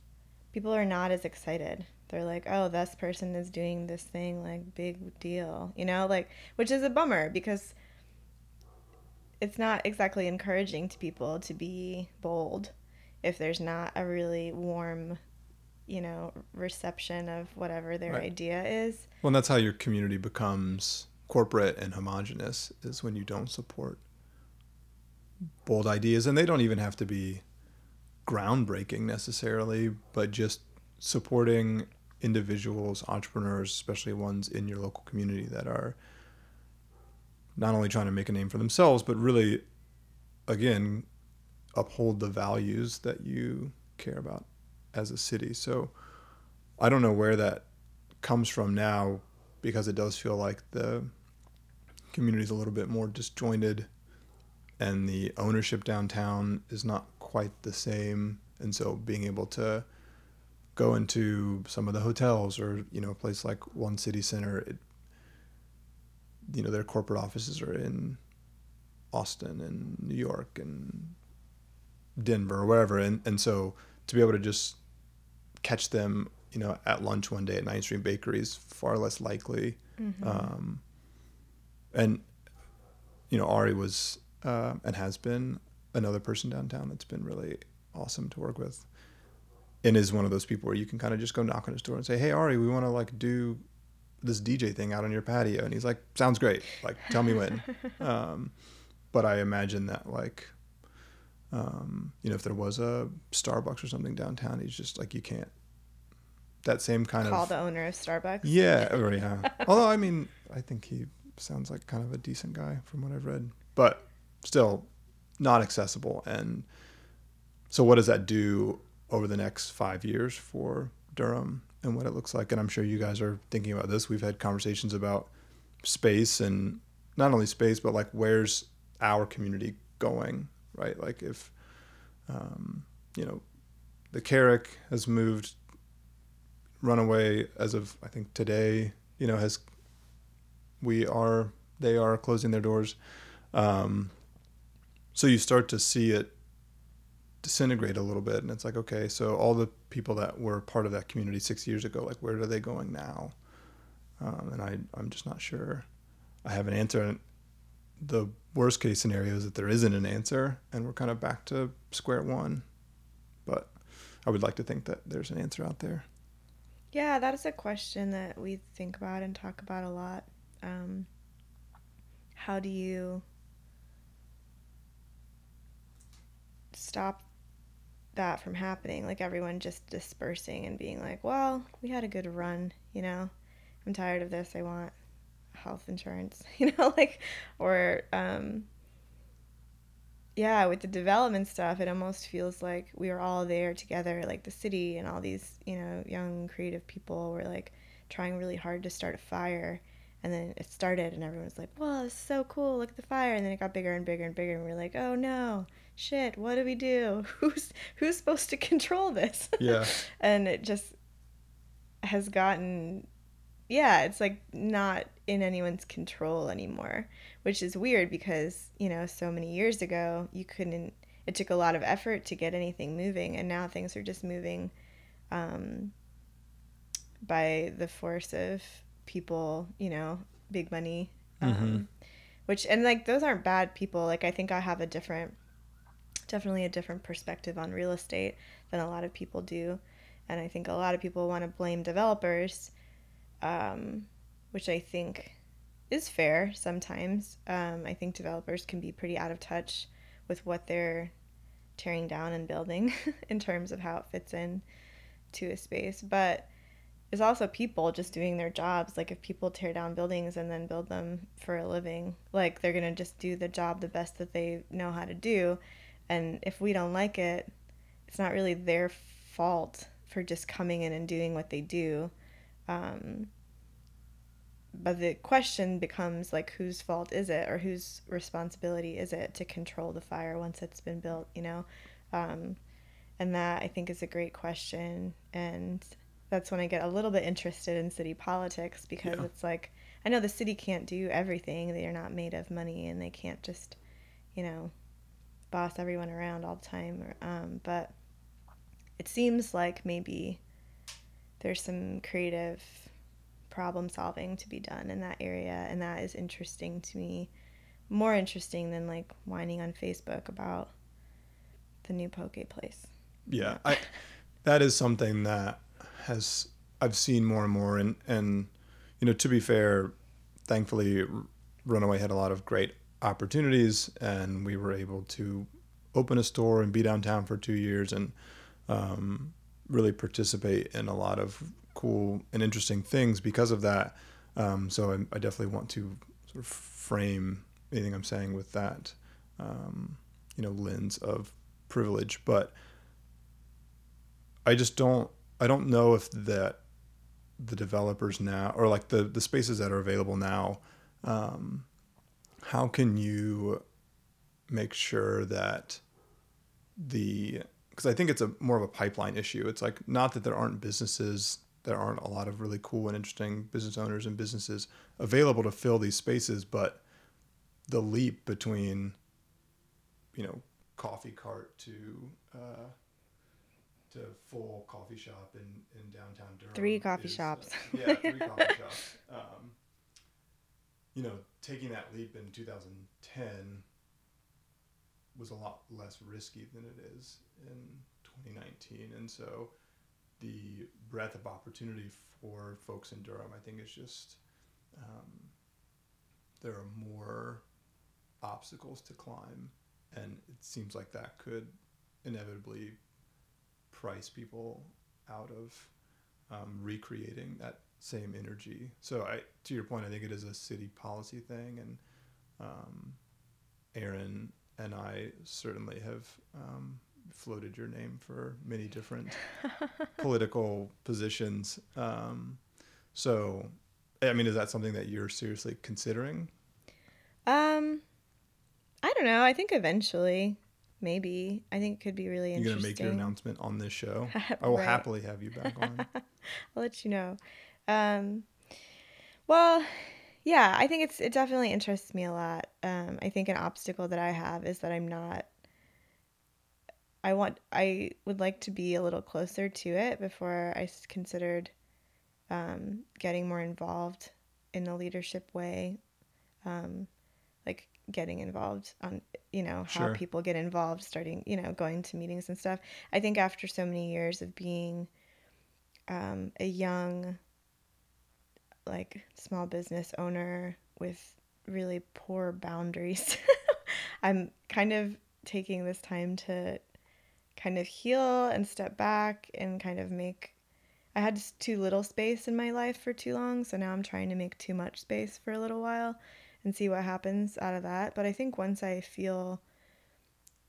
people are not as excited. They're like, oh, this person is doing this thing, like, big deal, you know? Like, which is a bummer because it's not exactly encouraging to people to be bold if there's not a really warm you know reception of whatever their Right. idea is Well, and that's how your community becomes corporate and homogenous is when you don't support bold ideas, and they don't even have to be groundbreaking necessarily, but just supporting individuals, entrepreneurs, especially ones in your local community that are not only trying to make a name for themselves, but really, again, uphold the values that you care about as a city. So I don't know where that comes from now because it does feel like the community is a little bit more disjointed and the ownership downtown is not quite the same and so being able to go into some of the hotels or you know a place like one city center it, you know their corporate offices are in austin and new york and denver or wherever. And, and so to be able to just catch them you know at lunch one day at Ninth Street Bakery is far less likely. Um, and you know Ari was uh, and has been another person downtown that's been really awesome to work with, and is one of those people where you can kind of just go knock on his door and say, "Hey Ari, we want to like do this DJ thing out on your patio," and he's like, "Sounds great. Like, tell me when." um, but I imagine that like. Um, you know, if there was a Starbucks or something downtown, he's just like, you can't. That same kind call of call the owner of starbucks yeah, or yeah. Although I mean, I think he sounds like kind of a decent guy from what I've read, but still not accessible. And so, what does that do over the next five years for Durham and what it looks like? And I'm sure you guys are thinking about this. We've had conversations about space and not only space, but like where's our community going, right? Like if, um, you know, the Carrack has moved runaway as of I think today. You know, has we are they are closing their doors. Um, so you start to see it disintegrate a little bit, and it's like okay, so all the people that were part of that community six years ago, like where are they going now? Um, and I I'm just not sure. I have an answer. And the worst case scenario is that there isn't an answer, and we're kind of back to square one. But I would like to think that there's an answer out there. Yeah, that is a question that we think about and talk about a lot. Um, how do you stop that from happening? Like everyone just dispersing and being like, well, we had a good run, you know? I'm tired of this. I want health insurance, you know? Like, or, um, yeah, with the development stuff, it almost feels like we were all there together, like the city and all these, you know, young creative people were like trying really hard to start a fire. And then it started, and everyone was like, "Whoa, this is so cool! Look at the fire!" And then it got bigger and bigger and bigger, and we are like, "Oh no, shit! What do we do? Who's who's supposed to control this?" Yeah. and it just has gotten yeah it's like not in anyone's control anymore which is weird because you know so many years ago you couldn't it took a lot of effort to get anything moving and now things are just moving um, by the force of people you know big money um, Mhm. which and like those aren't bad people like i think i have a different definitely a different perspective on real estate than a lot of people do. And I think a lot of people want to blame developers, um, which I think is fair sometimes. Um, I think developers can be pretty out of touch with what they're tearing down and building in terms of how it fits in to a space. But there's also people just doing their jobs. Like if people tear down buildings and then build them for a living, like they're gonna just do the job the best that they know how to do. And if we don't like it, it's not really their fault for just coming in and doing what they do. Um, but the question becomes like whose fault is it or whose responsibility is it to control the fire once it's been built you know um, and that i think is a great question and that's when i get a little bit interested in city politics because yeah. it's like i know the city can't do everything they are not made of money and they can't just you know boss everyone around all the time um, but it seems like maybe there's some creative problem solving to be done in that area and that is interesting to me more interesting than like whining on facebook about the new poke place. Yeah i that is something that has i've seen more and more and and you know to be fair thankfully runaway had a lot of great opportunities and we were able to open a store and be downtown for two years and um, really participate in a lot of cool and interesting things because of that. Um, so I, I, definitely want to sort of frame anything I'm saying with that, um, you know, lens of privilege. But I just don't, I don't know if that the developers now, or like the the spaces that are available now, um, how can you make sure that the because I think it's a more of a pipeline issue. It's like not that there aren't businesses there aren't a lot of really cool and interesting business owners and businesses available to fill these spaces, but the leap between, you know, coffee cart to uh, to full coffee shop in, in downtown Durham. Three coffee is, uh, shops. Uh, yeah, three coffee shops. Um, you know, taking that leap in 2010 was a lot less risky than it is in 2019, and so the breadth of opportunity for folks in Durham, I think, is just um, there are more obstacles to climb, and it seems like that could inevitably price people out of um, recreating that same energy. So, I, to your point, I think it is a city policy thing, and um, Aaron and I certainly have um, floated your name for many different political positions. Um, so, I mean, is that something that you're seriously considering? Um, I don't know. I think eventually, maybe. I think it could be really interesting. You're gonna make your announcement on this show. I will right. happily have you back on. I'll let you know. Um, well, yeah, I think it's it definitely interests me a lot. Um, I think an obstacle that I have is that I'm not I want I would like to be a little closer to it before I considered um, getting more involved in a leadership way, um, like getting involved on you know how sure. people get involved, starting you know going to meetings and stuff. I think after so many years of being um, a young like small business owner with really poor boundaries, I'm kind of taking this time to kind of heal and step back and kind of make I had too little space in my life for too long, so now I'm trying to make too much space for a little while and see what happens out of that. But I think once I feel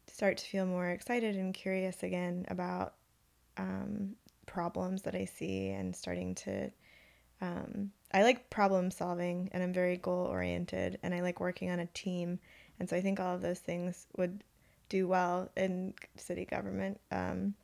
start to feel more excited and curious again about um, problems that I see and starting to um, I like problem solving and I'm very goal oriented and I like working on a team. And so I think all of those things would do well in city government. Um,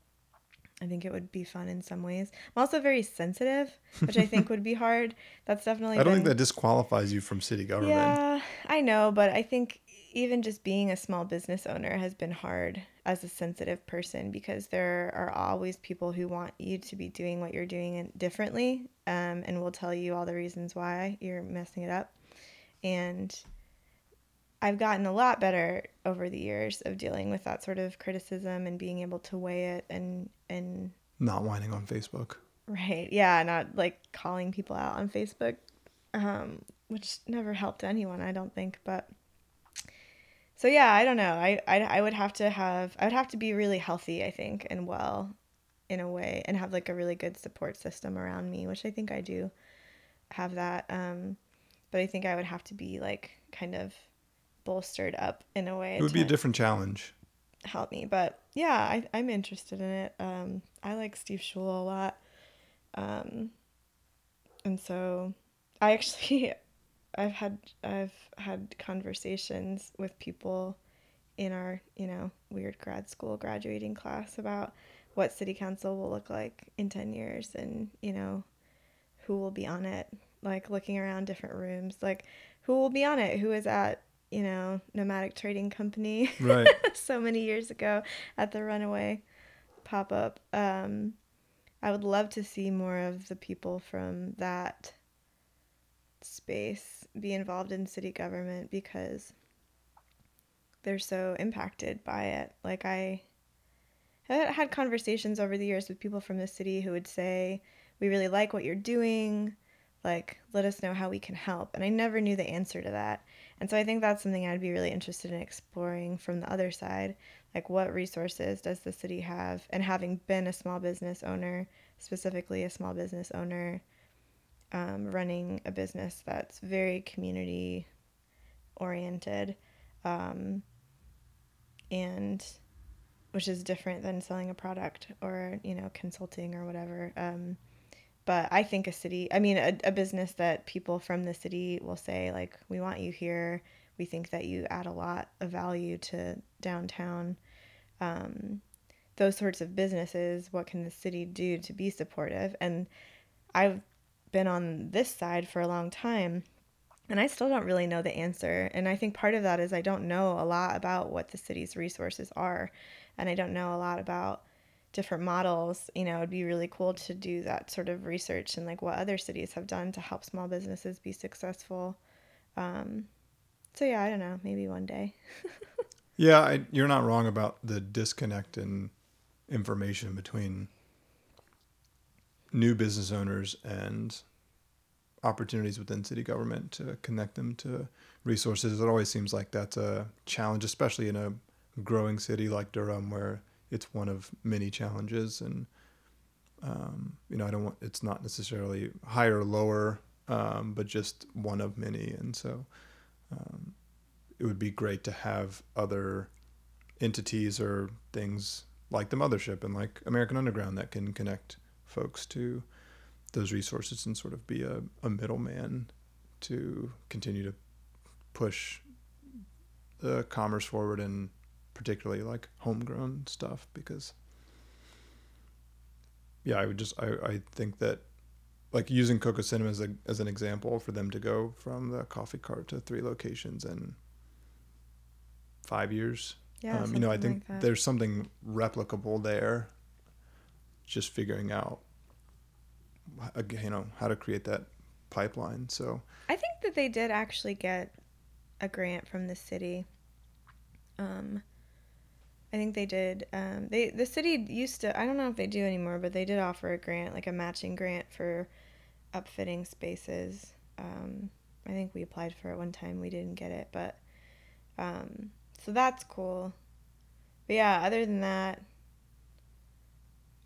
I think it would be fun in some ways. I'm also very sensitive, which I think would be hard. That's definitely. I don't been... think that disqualifies you from city government. Yeah, I know, but I think even just being a small business owner has been hard as a sensitive person because there are always people who want you to be doing what you're doing differently, um, and will tell you all the reasons why you're messing it up, and I've gotten a lot better over the years of dealing with that sort of criticism and being able to weigh it and and Not whining on Facebook. right, yeah, not like calling people out on Facebook, um, which never helped anyone, I don't think. But so yeah, I don't know. I, I I would have to have I would have to be really healthy, I think, and well, in a way, and have like a really good support system around me, which I think I do have that. Um, but I think I would have to be like kind of bolstered up in a way It would be a different challenge. help me. But yeah, I, I'm interested in it. Um, I like Steve Schewel a lot. Um, and so I actually, I've had, I've had conversations with people in our, you know, weird grad school graduating class about what city council will look like in 10 years and, you know, who will be on it. Like looking around different rooms, like who will be on it, who is at, you know, nomadic trading company Right. so many years ago at the runaway pop up. Um, I would love to see more of the people from that space be involved in city government because they're so impacted by it. Like I had conversations over the years with people from the city who would say, "We really like what you're doing. Like, let us know how we can help." And I never knew the answer to that. And so I think that's something I'd be really interested in exploring from the other side. Like, what resources does the city have? And having been a small business owner, specifically a small business owner, um, running a business that's very community oriented, um, and which is different than selling a product or you know consulting or whatever. Um, but I think a city, I mean, a, a business that people from the city will say, like, we want you here. We think that you add a lot of value to downtown. Um, those sorts of businesses, what can the city do to be supportive? And I've been on this side for a long time and I still don't really know the answer. And I think part of that is I don't know a lot about what the city's resources are. And I don't know a lot about different models. You know, it'd be really cool to do that sort of research and like what other cities have done to help small businesses be successful. Um, so yeah, I don't know. Maybe one day. Yeah, I, you're not wrong about the disconnect in information between new business owners and opportunities within city government to connect them to resources. It always seems like that's a challenge, especially in a growing city like Durham, where it's one of many challenges. And um, you know, I don't want it's not necessarily higher or lower, um, but just one of many. And so, um, it would be great to have other entities or things like the mothership and like American Underground that can connect folks to those resources and sort of be a, a middleman to continue to push the commerce forward and particularly like homegrown stuff because yeah i would just i, I think that like using Cocoa Cinnamon as, a, as an example for them to go from the coffee cart to three locations in five years Yeah. um, you know i think like there's something replicable there just figuring out you know how to create that pipeline so I think that they did actually get a grant from the city. Um, I think they did. Um, they the city used to. I don't know if they do anymore, but they did offer a grant, like a matching grant for upfitting spaces. Um, I think we applied for it one time. We didn't get it, but um, so that's cool. But yeah, other than that,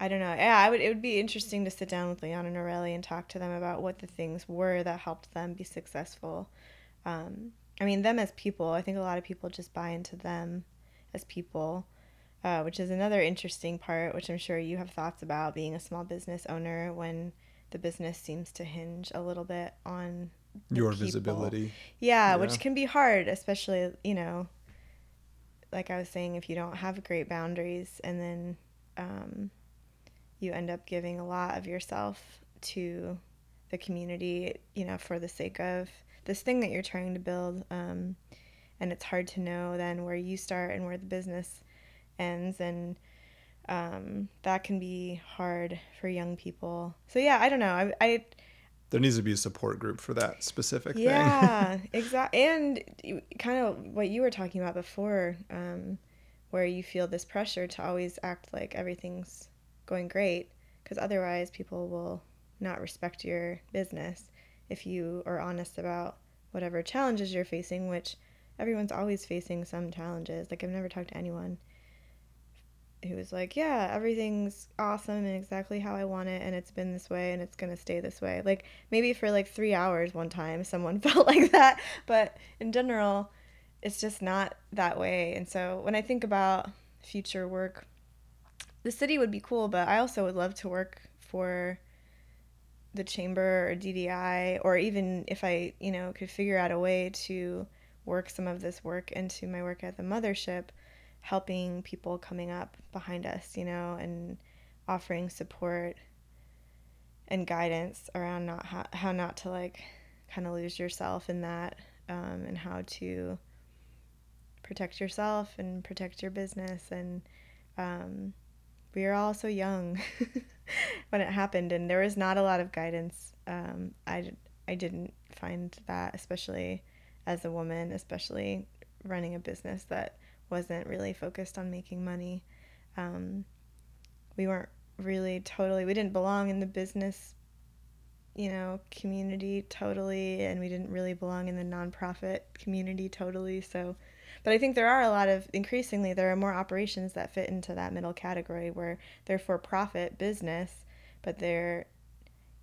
I don't know. Yeah, I would. It would be interesting to sit down with Leon and Areli and talk to them about what the things were that helped them be successful. Um, I mean, them as people. I think a lot of people just buy into them as people, uh, which is another interesting part. Which I'm sure you have thoughts about being a small business owner when the business seems to hinge a little bit on your people. visibility Yeah, Yeah. which can be hard, especially, you know, like I was saying, if you don't have great boundaries and then um, you end up giving a lot of yourself to the community, you know, for the sake of this thing that you're trying to build. Um, and it's hard to know then where you start and where the business ends. And um, that can be hard for young people. So, yeah, I don't know. I, I, there needs to be a support group for that specific yeah, thing. Yeah, exactly. And kind of what you were talking about before, um, where you feel this pressure to always act like everything's going great, because otherwise people will not respect your business if you are honest about whatever challenges you're facing, which everyone's always facing some challenges. Like, I've never talked to anyone who was like, Yeah, everything's awesome and exactly how I want it, and it's been this way and it's gonna stay this way. Like, maybe for like three hours one time someone felt like that, but in general, it's just not that way. And so when I think about future work, the city would be cool, but I also would love to work for the chamber or DDI, or even if I, you know, could figure out a way to work some of this work into my work at the mothership, helping people coming up behind us, you know, and offering support and guidance around not how, how not to like kind of lose yourself in that um, and how to protect yourself and protect your business and um, we were all so young when it happened, and there was not a lot of guidance. Um, I, I didn't find that, especially as a woman, especially running a business that wasn't really focused on making money. Um, we weren't really totally, we didn't belong in the business, you know, community totally, and we didn't really belong in the nonprofit community totally. So, but I think there are a lot of, increasingly, there are more operations that fit into that middle category where they're for profit business, but they're,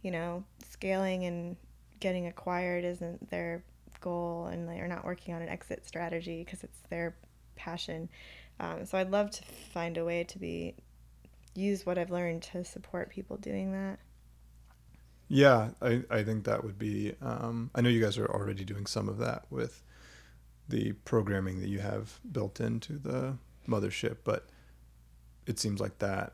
you know, scaling and getting acquired isn't their goal and they're not working on an exit strategy because it's their passion. Um, so I'd love to find a way to be, use what I've learned to support people doing that. Yeah, I, I think that would be. Um, I know you guys are already doing some of that with the programming that you have built into the mothership, but it seems like that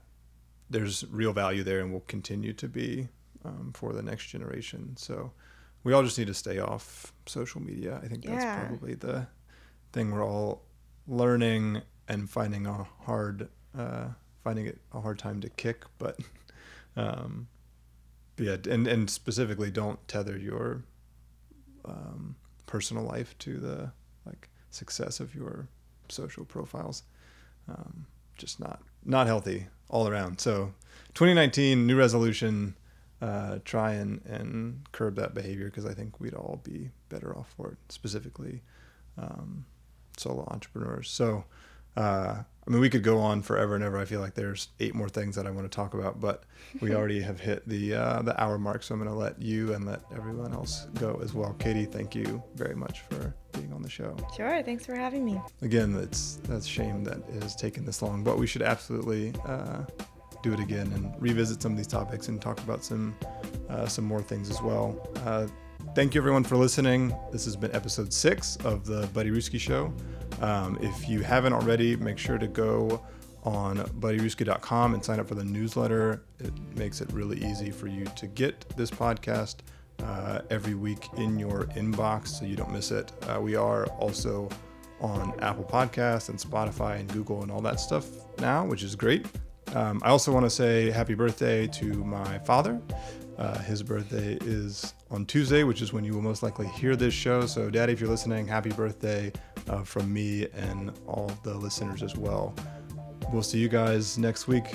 there's real value there and will continue to be um, for the next generation. So we all just need to stay off social media. I think that's yeah. probably the thing we're all learning and finding a hard uh, finding it a hard time to kick, but um, yeah, and and specifically don't tether your um, personal life to the success of your social profiles. Um, just not not healthy all around. So 2019 new resolution uh, try and, and curb that behavior because I think we'd all be better off for it, specifically um, solo entrepreneurs. So uh, I mean, we could go on forever and ever. I feel like there's eight more things that I want to talk about, but we already have hit the uh, the hour mark. So I'm going to let you and let everyone else go as well. Katie, thank you very much for being on the show. Sure. Thanks for having me. Again, it's that's a shame that it has taken this long, but we should absolutely uh, do it again and revisit some of these topics and talk about some uh, some more things as well. Uh, thank you everyone for listening. This has been episode six of the Buddy Ruski Show. Um, if you haven't already, make sure to go on buddyruski.com and sign up for the newsletter. It makes it really easy for you to get this podcast uh, every week in your inbox so you don't miss it. Uh, we are also on Apple Podcasts and Spotify and Google and all that stuff now, which is great. Um, I also want to say happy birthday to my father. Uh, his birthday is on Tuesday, which is when you will most likely hear this show. So, Daddy, if you're listening, happy birthday uh, from me and all the listeners as well. We'll see you guys next week.